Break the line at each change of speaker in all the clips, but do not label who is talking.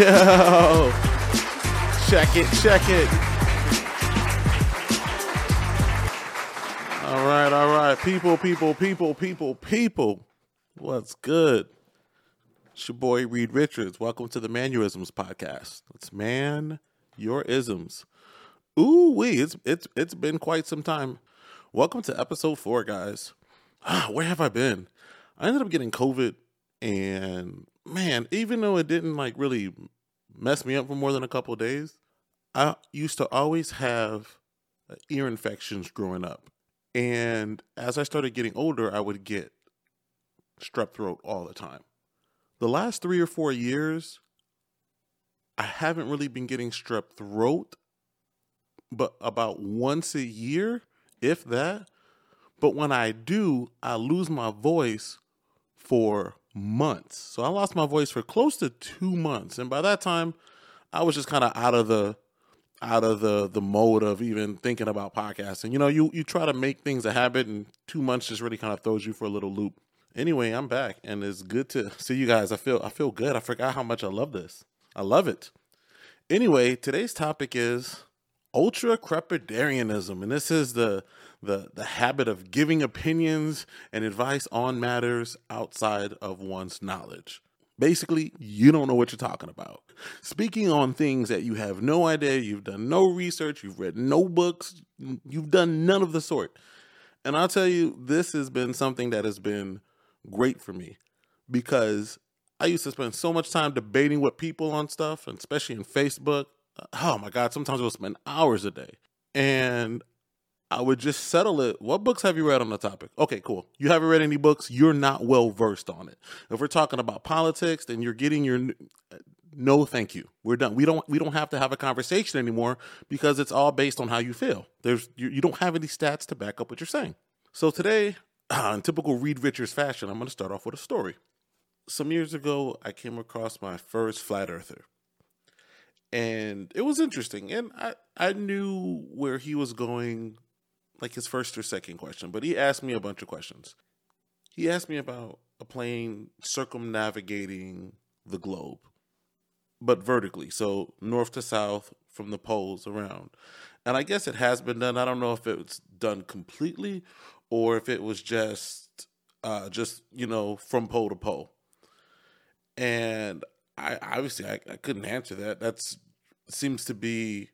yo. Check it, check it. All right, all right. People, people, people, people, people. What's good? It's your boy Reed Richards. Welcome to the Manuisms podcast. It's man your isms. Ooh wee, it's it's it's been quite some time. Welcome to episode four, guys. Where have I been? I ended up getting COVID and man, even though it didn't like really mess me up for more than a couple days, I used to always have uh, ear infections growing up. And as I started getting older, I would get strep throat all the time. The last three or four years, I haven't really been getting strep throat, but about once a year, if that. But when I do, I lose my voice for months. So I lost my voice for close to two months, and by that time, I was just kind of out of the out of the the mode of even thinking about podcasting. You know, you you try to make things a habit, and two months just really kind of throws you for a little loop. Anyway, I'm back, and it's good to see you guys. I feel I feel good. I forgot how much I love this. I love it. Anyway, today's topic is ultra crepidarianism, and this is the the the habit of giving opinions and advice on matters outside of one's knowledge. Basically, you don't know what you're talking about. Speaking on things that you have no idea, you've done no research, you've read no books, you've done none of the sort. And I'll tell you, this has been something that has been great for me because I used to spend so much time debating with people on stuff, especially in Facebook. Oh my God, sometimes I would spend hours a day. And I would just settle it. What books have you read on the topic? Okay, cool. You haven't read any books. You're not well versed on it. If we're talking about politics, then you're getting your no, thank you. We're done. We don't we don't have to have a conversation anymore because it's all based on how you feel. There's you, you don't have any stats to back up what you're saying. So today, uh, in typical Reed Richards fashion, I'm going to start off with a story. Some years ago, I came across my first flat earther and it was interesting and i i knew where he was going like his first or second question, but he asked me a bunch of questions. He asked me about a plane circumnavigating the globe, but vertically, so north to south from the poles around. And I guess it has been done. I don't know if it's done completely or if it was just uh, just you know from pole to pole. And I obviously I, I couldn't answer that. That's seems to be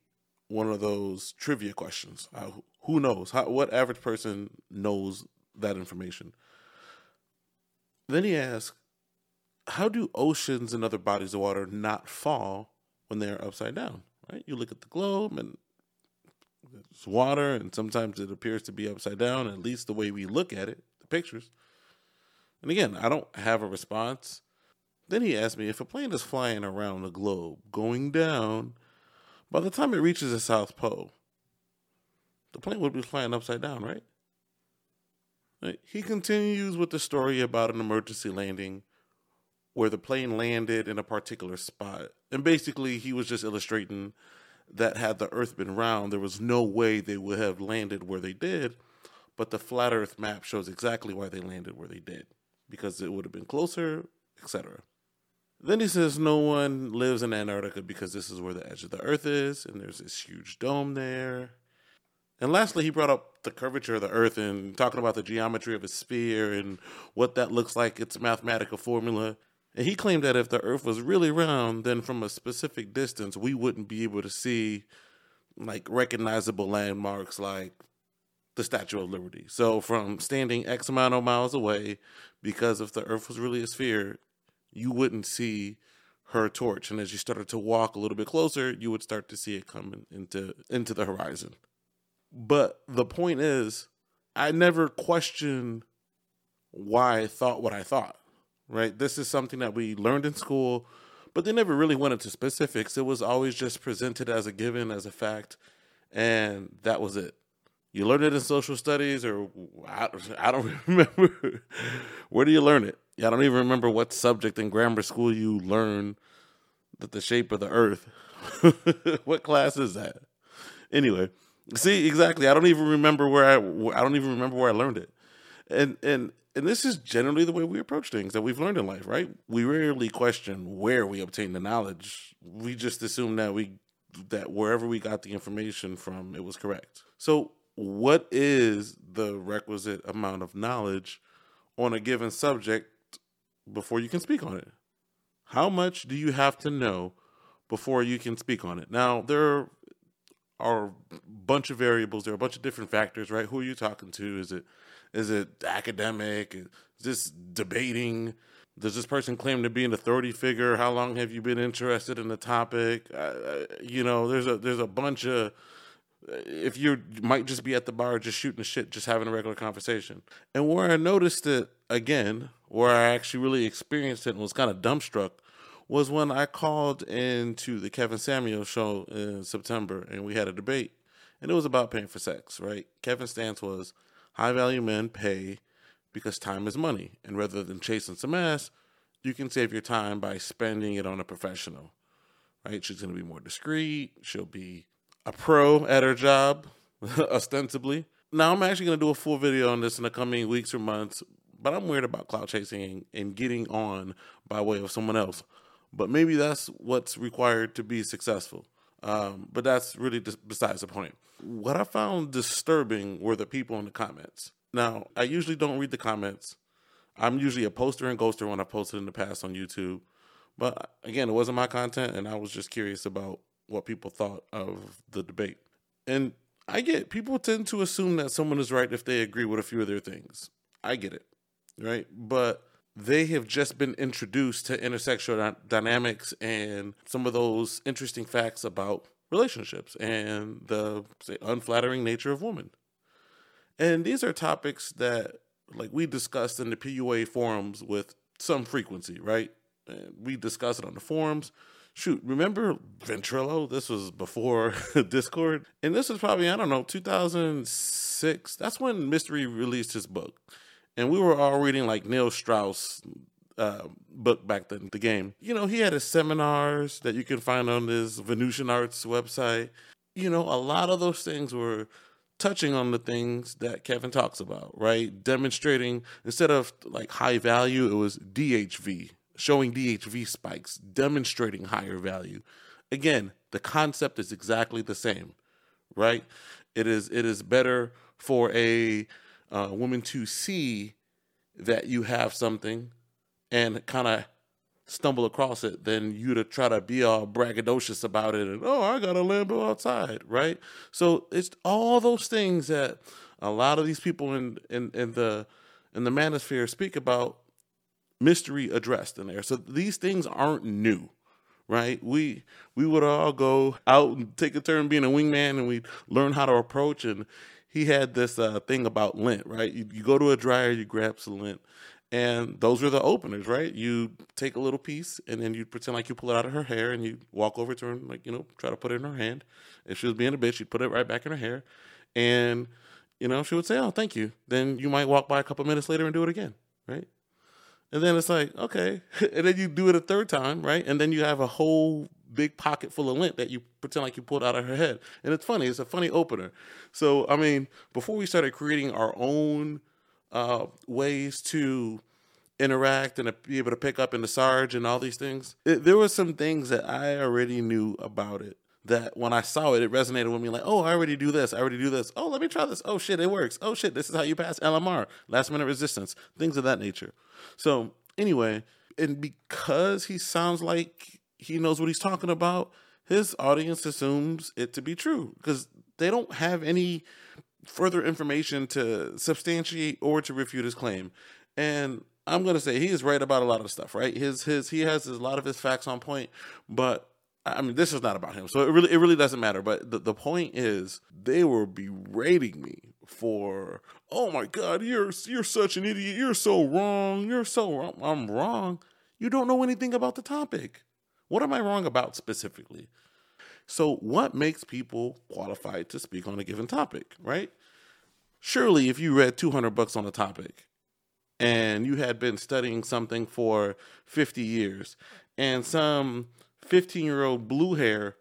one of those trivia questions. Uh, who knows? How, what average person knows that information? Then he asks, how do oceans and other bodies of water not fall when they're upside down? Right? You look at the globe and it's water, and sometimes it appears to be upside down, at least the way we look at it, the pictures. And again, I don't have a response. Then he asked me if a plane is flying around the globe, going down, by the time it reaches the South Pole, the plane would be flying upside down, right? He continues with the story about an emergency landing where the plane landed in a particular spot. And basically, he was just illustrating that had the earth been round, there was no way they would have landed where they did. But the flat earth map shows exactly why they landed where they did because it would have been closer, etc. Then he says no one lives in Antarctica because this is where the edge of the earth is and there's this huge dome there. And lastly, he brought up the curvature of the Earth and talking about the geometry of a sphere and what that looks like. It's a mathematical formula. And he claimed that if the Earth was really round, then from a specific distance, we wouldn't be able to see like recognizable landmarks like the Statue of Liberty. So from standing X amount of miles away, because if the Earth was really a sphere, you wouldn't see her torch. And as you started to walk a little bit closer, you would start to see it coming into into the horizon. But the point is, I never questioned why I thought what I thought, right? This is something that we learned in school, but they never really went into specifics. It was always just presented as a given, as a fact, and that was it. You learned it in social studies, or I, I don't remember. Where do you learn it? I don't even remember what subject in grammar school you learn that the shape of the earth. what class is that? Anyway, See, exactly. I don't even remember where I I don't even remember where I learned it. and and and this is generally the way we approach things that we've learned in life, right? We rarely question where we obtain the knowledge. We just assume that we that wherever we got the information from, it was correct. So, what is the requisite amount of knowledge on a given subject before you can speak on it? How much do you have to know before you can speak on it? Now, there are a bunch of variables. There are a bunch of different factors, right? Who are you talking to? Is it is it academic? Is this debating? Does this person claim to be an authority figure? How long have you been interested in the topic? Uh, you know, there's a there's a bunch of if you might just be at the bar just shooting the shit, just having a regular conversation. And where I noticed it again, where I actually really experienced it and was kind of dumbstruck, was when I called into the Kevin Samuels show in September and we had a debate. And it was about paying for sex, right? Kevin's stance was high value men pay because time is money. And rather than chasing some ass, you can save your time by spending it on a professional, right? She's going to be more discreet. She'll be a pro at her job, ostensibly. Now, I'm actually going to do a full video on this in the coming weeks or months, but I'm worried about clout chasing and getting on by way of someone else. But maybe that's what's required to be successful. Um, but that's really besides the point. What I found disturbing were the people in the comments. Now, I usually don't read the comments. I'm usually a poster and ghoster when I posted in the past on YouTube. But again, it wasn't my content, and I was just curious about what people thought of the debate. And I get people tend to assume that someone is right if they agree with a few of their things. I get it, right? But they have just been introduced to intersexual dynamics and some of those interesting facts about relationships and the say, unflattering nature of women. And these are topics that, like, we discussed in the PUA forums with some frequency, right? And we discuss it on the forums. Shoot, remember Ventrilo? This was before Discord. And this was probably, I don't know, 2006. That's when Mystery released his book and we were all reading like Neil Strauss uh, book back then, the game. You know, he had his seminars that you can find on his Venusian Arts website. You know, a lot of those things were touching on the things that Kevin talks about, right? Demonstrating instead of like high value, it was DHV, showing DHV spikes, demonstrating higher value. Again, the concept is exactly the same, right? It is it is better for a uh, women to see that you have something and kind of stumble across it than you to try to be all braggadocious about it and oh I got a Lambo outside, right? So it's all those things that a lot of these people in in, in the in the manosphere speak about mystery addressed in there. So these things aren't new. Right, we we would all go out and take a turn being a wingman, and we learn how to approach and he had this uh, thing about lint, right? You, you go to a dryer, you grab some lint, and those are the openers, right? You take a little piece and then you pretend like you pull it out of her hair and you walk over to her and like, you know, try to put it in her hand. If she was being a bitch, you'd put it right back in her hair. And, you know, she would say, Oh, thank you. Then you might walk by a couple minutes later and do it again, right? And then it's like, okay. and then you do it a third time, right? And then you have a whole big pocket full of lint that you pretend like you pulled out of her head. And it's funny, it's a funny opener. So, I mean, before we started creating our own uh, ways to interact and be able to pick up in the Sarge and all these things, it, there were some things that I already knew about it. That when I saw it, it resonated with me like, oh, I already do this. I already do this. Oh, let me try this. Oh, shit, it works. Oh, shit, this is how you pass LMR, last minute resistance, things of that nature. So, anyway, and because he sounds like he knows what he's talking about, his audience assumes it to be true because they don't have any further information to substantiate or to refute his claim. And I'm gonna say he is right about a lot of stuff, right? His his he has a lot of his facts on point, but I mean this is not about him, so it really it really doesn't matter. But the, the point is they were berating me for oh my god, you're you're such an idiot, you're so wrong, you're so wrong. I'm wrong. You don't know anything about the topic. What am I wrong about specifically? So, what makes people qualified to speak on a given topic, right? Surely, if you read 200 books on a topic and you had been studying something for 50 years and some 15 year old blue hair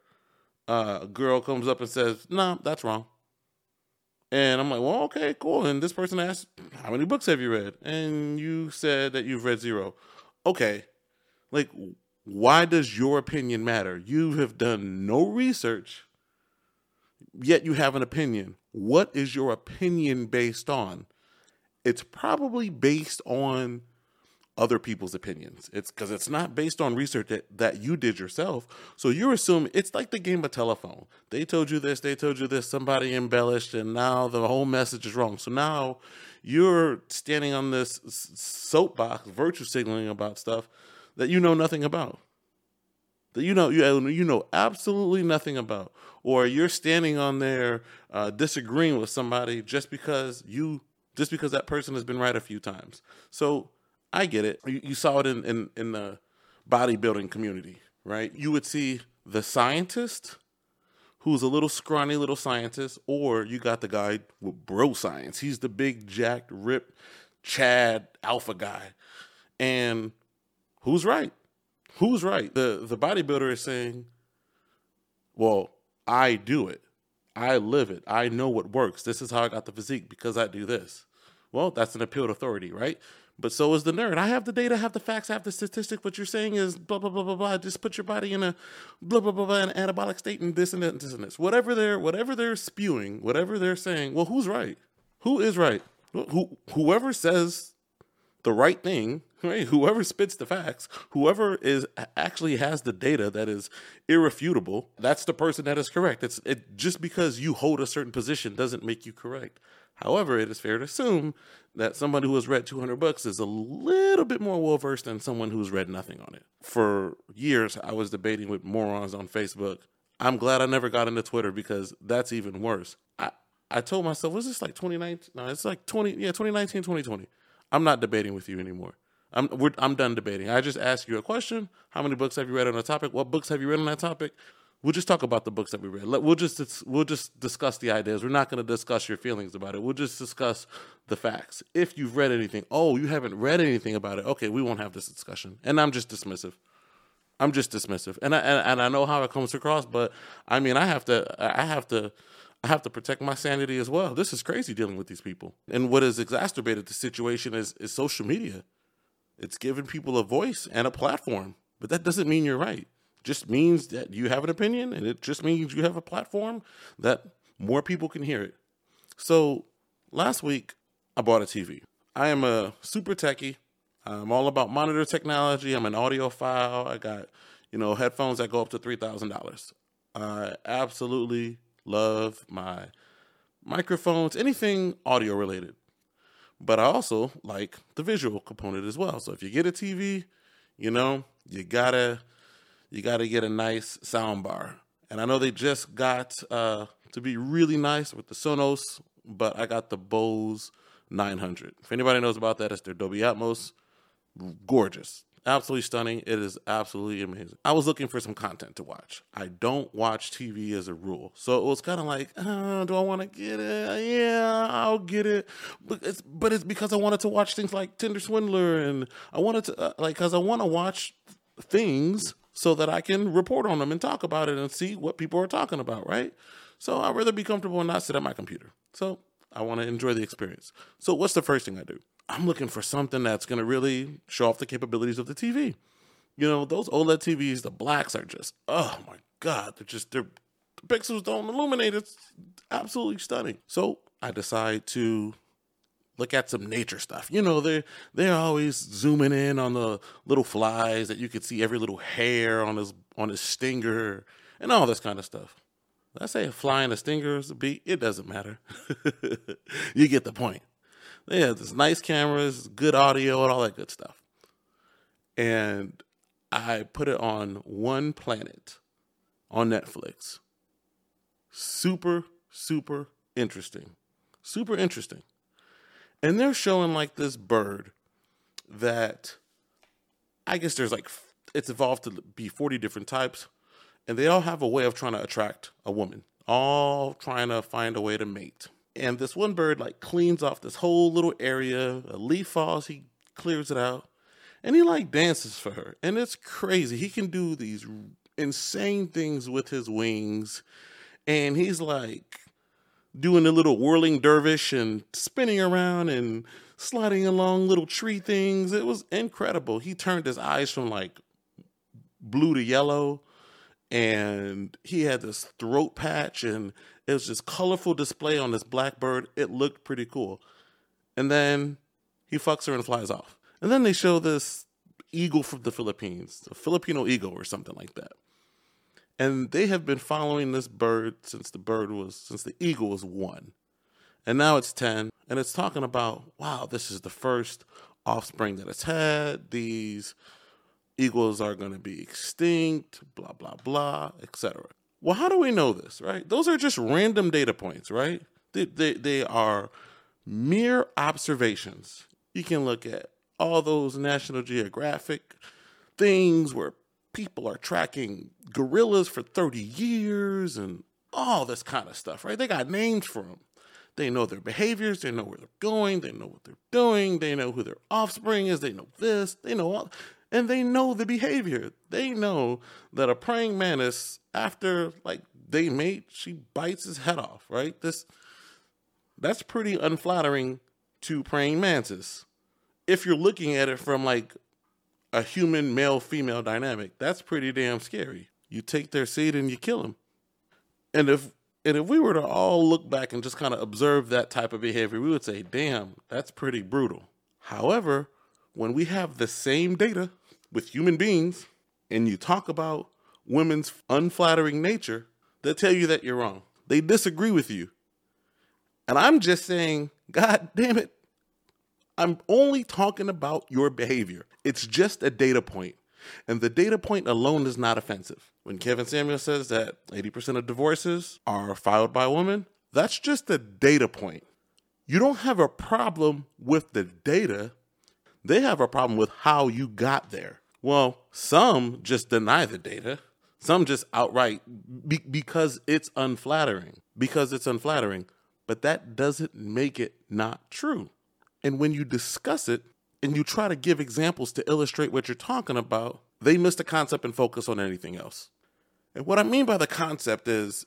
uh, girl comes up and says, No, nah, that's wrong. And I'm like, well, okay, cool. And this person asked, how many books have you read? And you said that you've read zero. Okay. Like, why does your opinion matter? You have done no research, yet you have an opinion. What is your opinion based on? It's probably based on other people's opinions. It's because it's not based on research that, that you did yourself. So you're assuming it's like the game of telephone. They told you this, they told you this, somebody embellished, and now the whole message is wrong. So now you're standing on this soapbox, virtue signaling about stuff that you know nothing about. That you know you you know absolutely nothing about, or you're standing on there uh, disagreeing with somebody just because you just because that person has been right a few times. So I get it. You, you saw it in, in, in the bodybuilding community, right? You would see the scientist who's a little scrawny little scientist, or you got the guy with bro science. He's the big, jacked, ripped, Chad alpha guy. And who's right? Who's right? The the bodybuilder is saying, Well, I do it. I live it. I know what works. This is how I got the physique because I do this. Well, that's an appeal to authority, right? But so is the nerd. I have the data, I have the facts, I have the statistics. What you're saying is blah blah blah blah blah. Just put your body in a blah blah blah blah an anabolic state and this and that and this and this. Whatever they're whatever they're spewing, whatever they're saying. Well, who's right? Who is right? Who whoever says the right thing, right? Whoever spits the facts, whoever is actually has the data that is irrefutable, that's the person that is correct. It's it just because you hold a certain position doesn't make you correct. However, it is fair to assume that somebody who has read 200 books is a little bit more well versed than someone who's read nothing on it. For years, I was debating with morons on Facebook. I'm glad I never got into Twitter because that's even worse. I, I told myself, was this like 2019? No, it's like 20, yeah, 2019, 2020. I'm not debating with you anymore. I'm I'm done debating. I just ask you a question. How many books have you read on a topic? What books have you read on that topic? We'll just talk about the books that we read. We'll just we'll just discuss the ideas. We're not going to discuss your feelings about it. We'll just discuss the facts. If you've read anything, oh, you haven't read anything about it. Okay, we won't have this discussion. And I'm just dismissive. I'm just dismissive, and I and, and I know how it comes across. But I mean, I have to I have to I have to protect my sanity as well. This is crazy dealing with these people. And what has exacerbated the situation is is social media. It's given people a voice and a platform, but that doesn't mean you're right just means that you have an opinion and it just means you have a platform that more people can hear it. So last week, I bought a TV. I am a super techie. I'm all about monitor technology. I'm an audiophile. I got, you know, headphones that go up to $3,000. I absolutely love my microphones, anything audio related. But I also like the visual component as well. So if you get a TV, you know, you gotta you got to get a nice sound bar. And I know they just got uh, to be really nice with the Sonos, but I got the Bose 900. If anybody knows about that, it's their Dolby Atmos. Gorgeous. Absolutely stunning. It is absolutely amazing. I was looking for some content to watch. I don't watch TV as a rule. So it was kind of like, uh, do I want to get it? Yeah, I'll get it. But it's, but it's because I wanted to watch things like Tinder Swindler and I wanted to, uh, like, because I want to watch things so that I can report on them and talk about it and see what people are talking about, right? So I'd rather be comfortable and not sit at my computer. So I want to enjoy the experience. So what's the first thing I do? I'm looking for something that's going to really show off the capabilities of the TV. You know, those OLED TVs, the blacks are just, oh my God, they're just, they're, the pixels don't illuminate. It's absolutely stunning. So I decide to look at some nature stuff. You know, they're they're always zooming in on the little flies that you could see every little hair on his on his stinger and all this kind of stuff. I say a fly and a stinger is a beat, it doesn't matter. you get the point. They have this nice cameras, good audio, and all that good stuff. And I put it on One Planet on Netflix. Super, super interesting. Super interesting and they're showing like this bird that I guess there's like it's evolved to be 40 different types and they all have a way of trying to attract a woman all trying to find a way to mate. And this one bird like cleans off this whole little area a leaf falls he clears it out and he like dances for her. And it's crazy. He can do these insane things with his wings and he's like doing a little whirling dervish and spinning around and sliding along little tree things. It was incredible. He turned his eyes from like blue to yellow and he had this throat patch and it was this colorful display on this blackbird. It looked pretty cool. And then he fucks her and flies off. And then they show this eagle from the Philippines, a Filipino eagle or something like that. And they have been following this bird since the bird was since the eagle was 1. And now it's 10 and it's talking about wow, this is the first offspring that it's had. These eagles are going to be extinct, blah blah blah, etc. Well, how do we know this, right? Those are just random data points, right? They, they, they are mere observations. You can look at all those National Geographic things where people are tracking gorillas for 30 years and all this kind of stuff, right? They got names for them. They know their behaviors, they know where they're going, they know what they're doing, they know who their offspring is, they know this, they know all and they know the behavior. They know that a praying mantis, after like they mate, she bites his head off, right? This that's pretty unflattering to praying mantis. If you're looking at it from like a human male female dynamic, that's pretty damn scary. You take their seed and you kill them. And if and if we were to all look back and just kind of observe that type of behavior, we would say, "Damn, that's pretty brutal." However, when we have the same data with human beings and you talk about women's unflattering nature, they'll tell you that you're wrong. They disagree with you. And I'm just saying, God damn it, I'm only talking about your behavior. It's just a data point. And the data point alone is not offensive. When Kevin Samuels says that 80% of divorces are filed by women, that's just a data point. You don't have a problem with the data, they have a problem with how you got there. Well, some just deny the data. Some just outright be, because it's unflattering. Because it's unflattering. But that doesn't make it not true. And when you discuss it and you try to give examples to illustrate what you're talking about, they miss the concept and focus on anything else. And what I mean by the concept is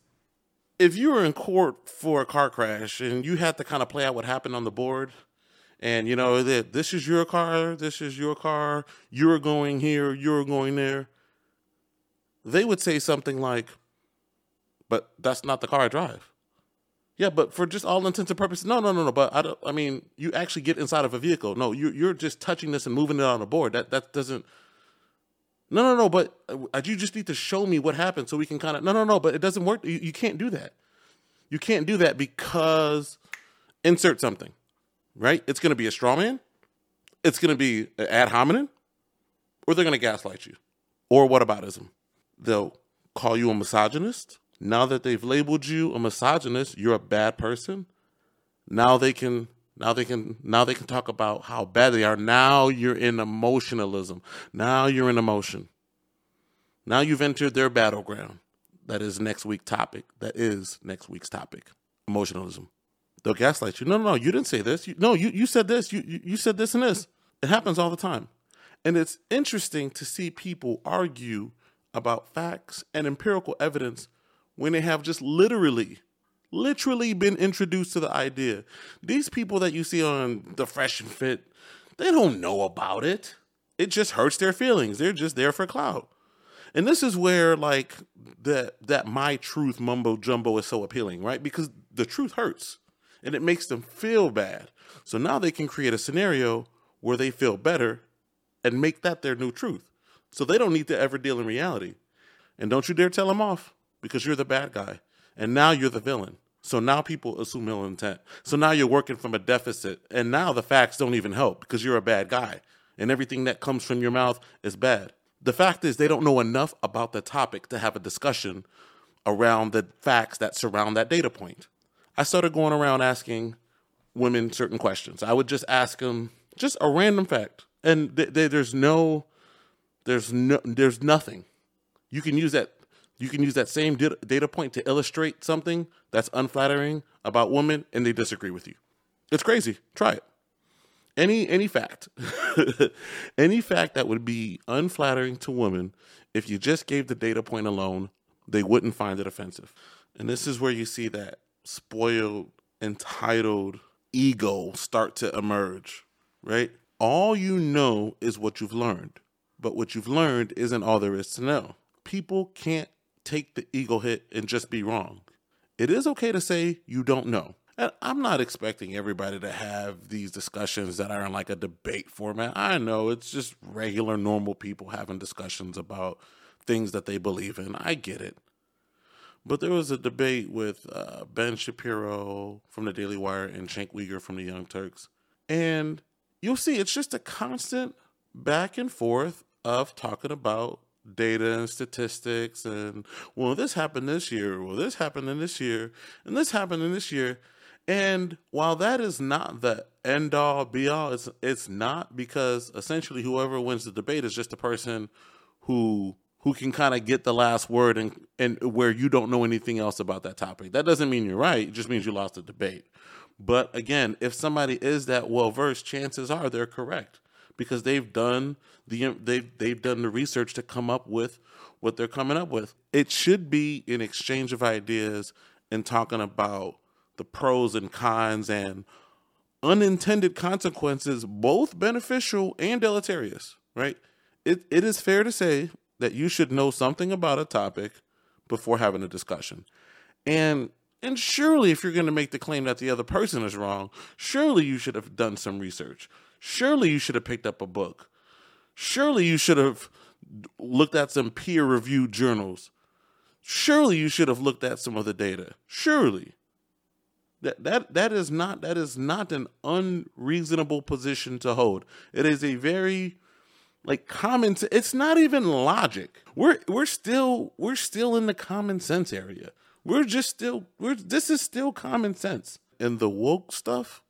if you were in court for a car crash and you had to kind of play out what happened on the board, and you know that this is your car, this is your car, you're going here, you're going there. They would say something like, "But that's not the car I drive." Yeah, but for just all intents and purposes, no, no, no, no. But I don't. I mean, you actually get inside of a vehicle. No, you you're just touching this and moving it on a board. That that doesn't. No, no, no. But uh, you just need to show me what happened so we can kind of. No, no, no. But it doesn't work. You, you can't do that. You can't do that because insert something right? It's going to be a straw man, it's going to be ad hominem, or they're going to gaslight you. Or whataboutism? They'll call you a misogynist. Now that they've labeled you a misogynist, you're a bad person. Now they can now they can now they can talk about how bad they are. Now you're in emotionalism. Now you're in emotion. Now you've entered their battleground. That is next week topic. That is next week's topic. Emotionalism. They'll gaslight you. No, no, no, you didn't say this. You, no, you, you said this. You, you, you said this and this. It happens all the time. And it's interesting to see people argue about facts and empirical evidence when they have just literally, literally been introduced to the idea. These people that you see on the Fresh and Fit, they don't know about it. It just hurts their feelings. They're just there for clout. And this is where like that that my truth mumbo jumbo is so appealing, right? Because the truth hurts and it makes them feel bad. So now they can create a scenario where they feel better and make that their new truth. So they don't need to ever deal in reality. And don't you dare tell them off because you're the bad guy. And now you're the villain. So now people assume ill intent. So now you're working from a deficit. And now the facts don't even help because you're a bad guy. And everything that comes from your mouth is bad. The fact is, they don't know enough about the topic to have a discussion around the facts that surround that data point. I started going around asking women certain questions. I would just ask them just a random fact, and th- th- there's no, there's no, there's nothing. You can use that. You can use that same data point to illustrate something that's unflattering about women, and they disagree with you. It's crazy. Try it. Any any fact, any fact that would be unflattering to women, if you just gave the data point alone, they wouldn't find it offensive. And this is where you see that spoiled, entitled ego start to emerge, right? All you know is what you've learned, but what you've learned isn't all there is to know. People can't take the ego hit and just be wrong. It is okay to say you don't know. And I'm not expecting everybody to have these discussions that are in like a debate format. I know it's just regular, normal people having discussions about things that they believe in. I get it. But there was a debate with uh, Ben Shapiro from the Daily Wire and Cenk Uygur from the Young Turks. And you'll see it's just a constant back and forth of talking about data and statistics and, well, this happened this year, well, this happened in this year, and this happened in this year. And while that is not the end all be all, it's it's not because essentially whoever wins the debate is just a person who who can kind of get the last word and and where you don't know anything else about that topic. That doesn't mean you're right. It just means you lost the debate. But again, if somebody is that well versed, chances are they're correct because they've done the they've they've done the research to come up with what they're coming up with. It should be an exchange of ideas and talking about the pros and cons and unintended consequences, both beneficial and deleterious, right? It it is fair to say that you should know something about a topic before having a discussion. And and surely if you're going to make the claim that the other person is wrong, surely you should have done some research. Surely you should have picked up a book. Surely you should have looked at some peer-reviewed journals. Surely you should have looked at some of the data. Surely. That that that is not that is not an unreasonable position to hold. It is a very like common it's not even logic we're we're still we're still in the common sense area we're just still we're this is still common sense and the woke stuff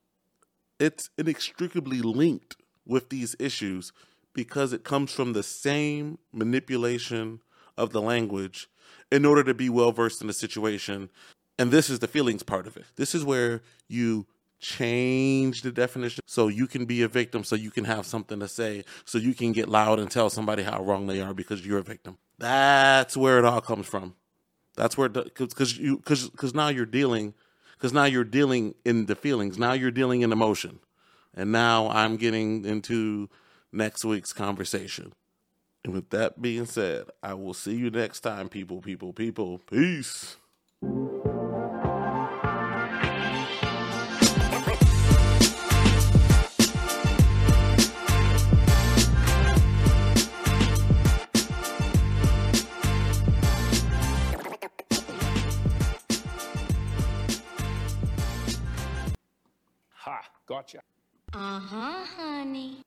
it's inextricably linked with these issues because it comes from the same manipulation of the language in order to be well versed in the situation. And this is the feelings part of it. This is where you change the definition. So you can be a victim so you can have something to say so you can get loud and tell somebody how wrong they are because you're a victim. That's where it all comes from. That's where because you because because now you're dealing because now you're dealing in the feelings. Now you're dealing in emotion. And now i'm getting into next week's conversation. And with that being said i will see you next time people people people. Peace
Uh huh, honey.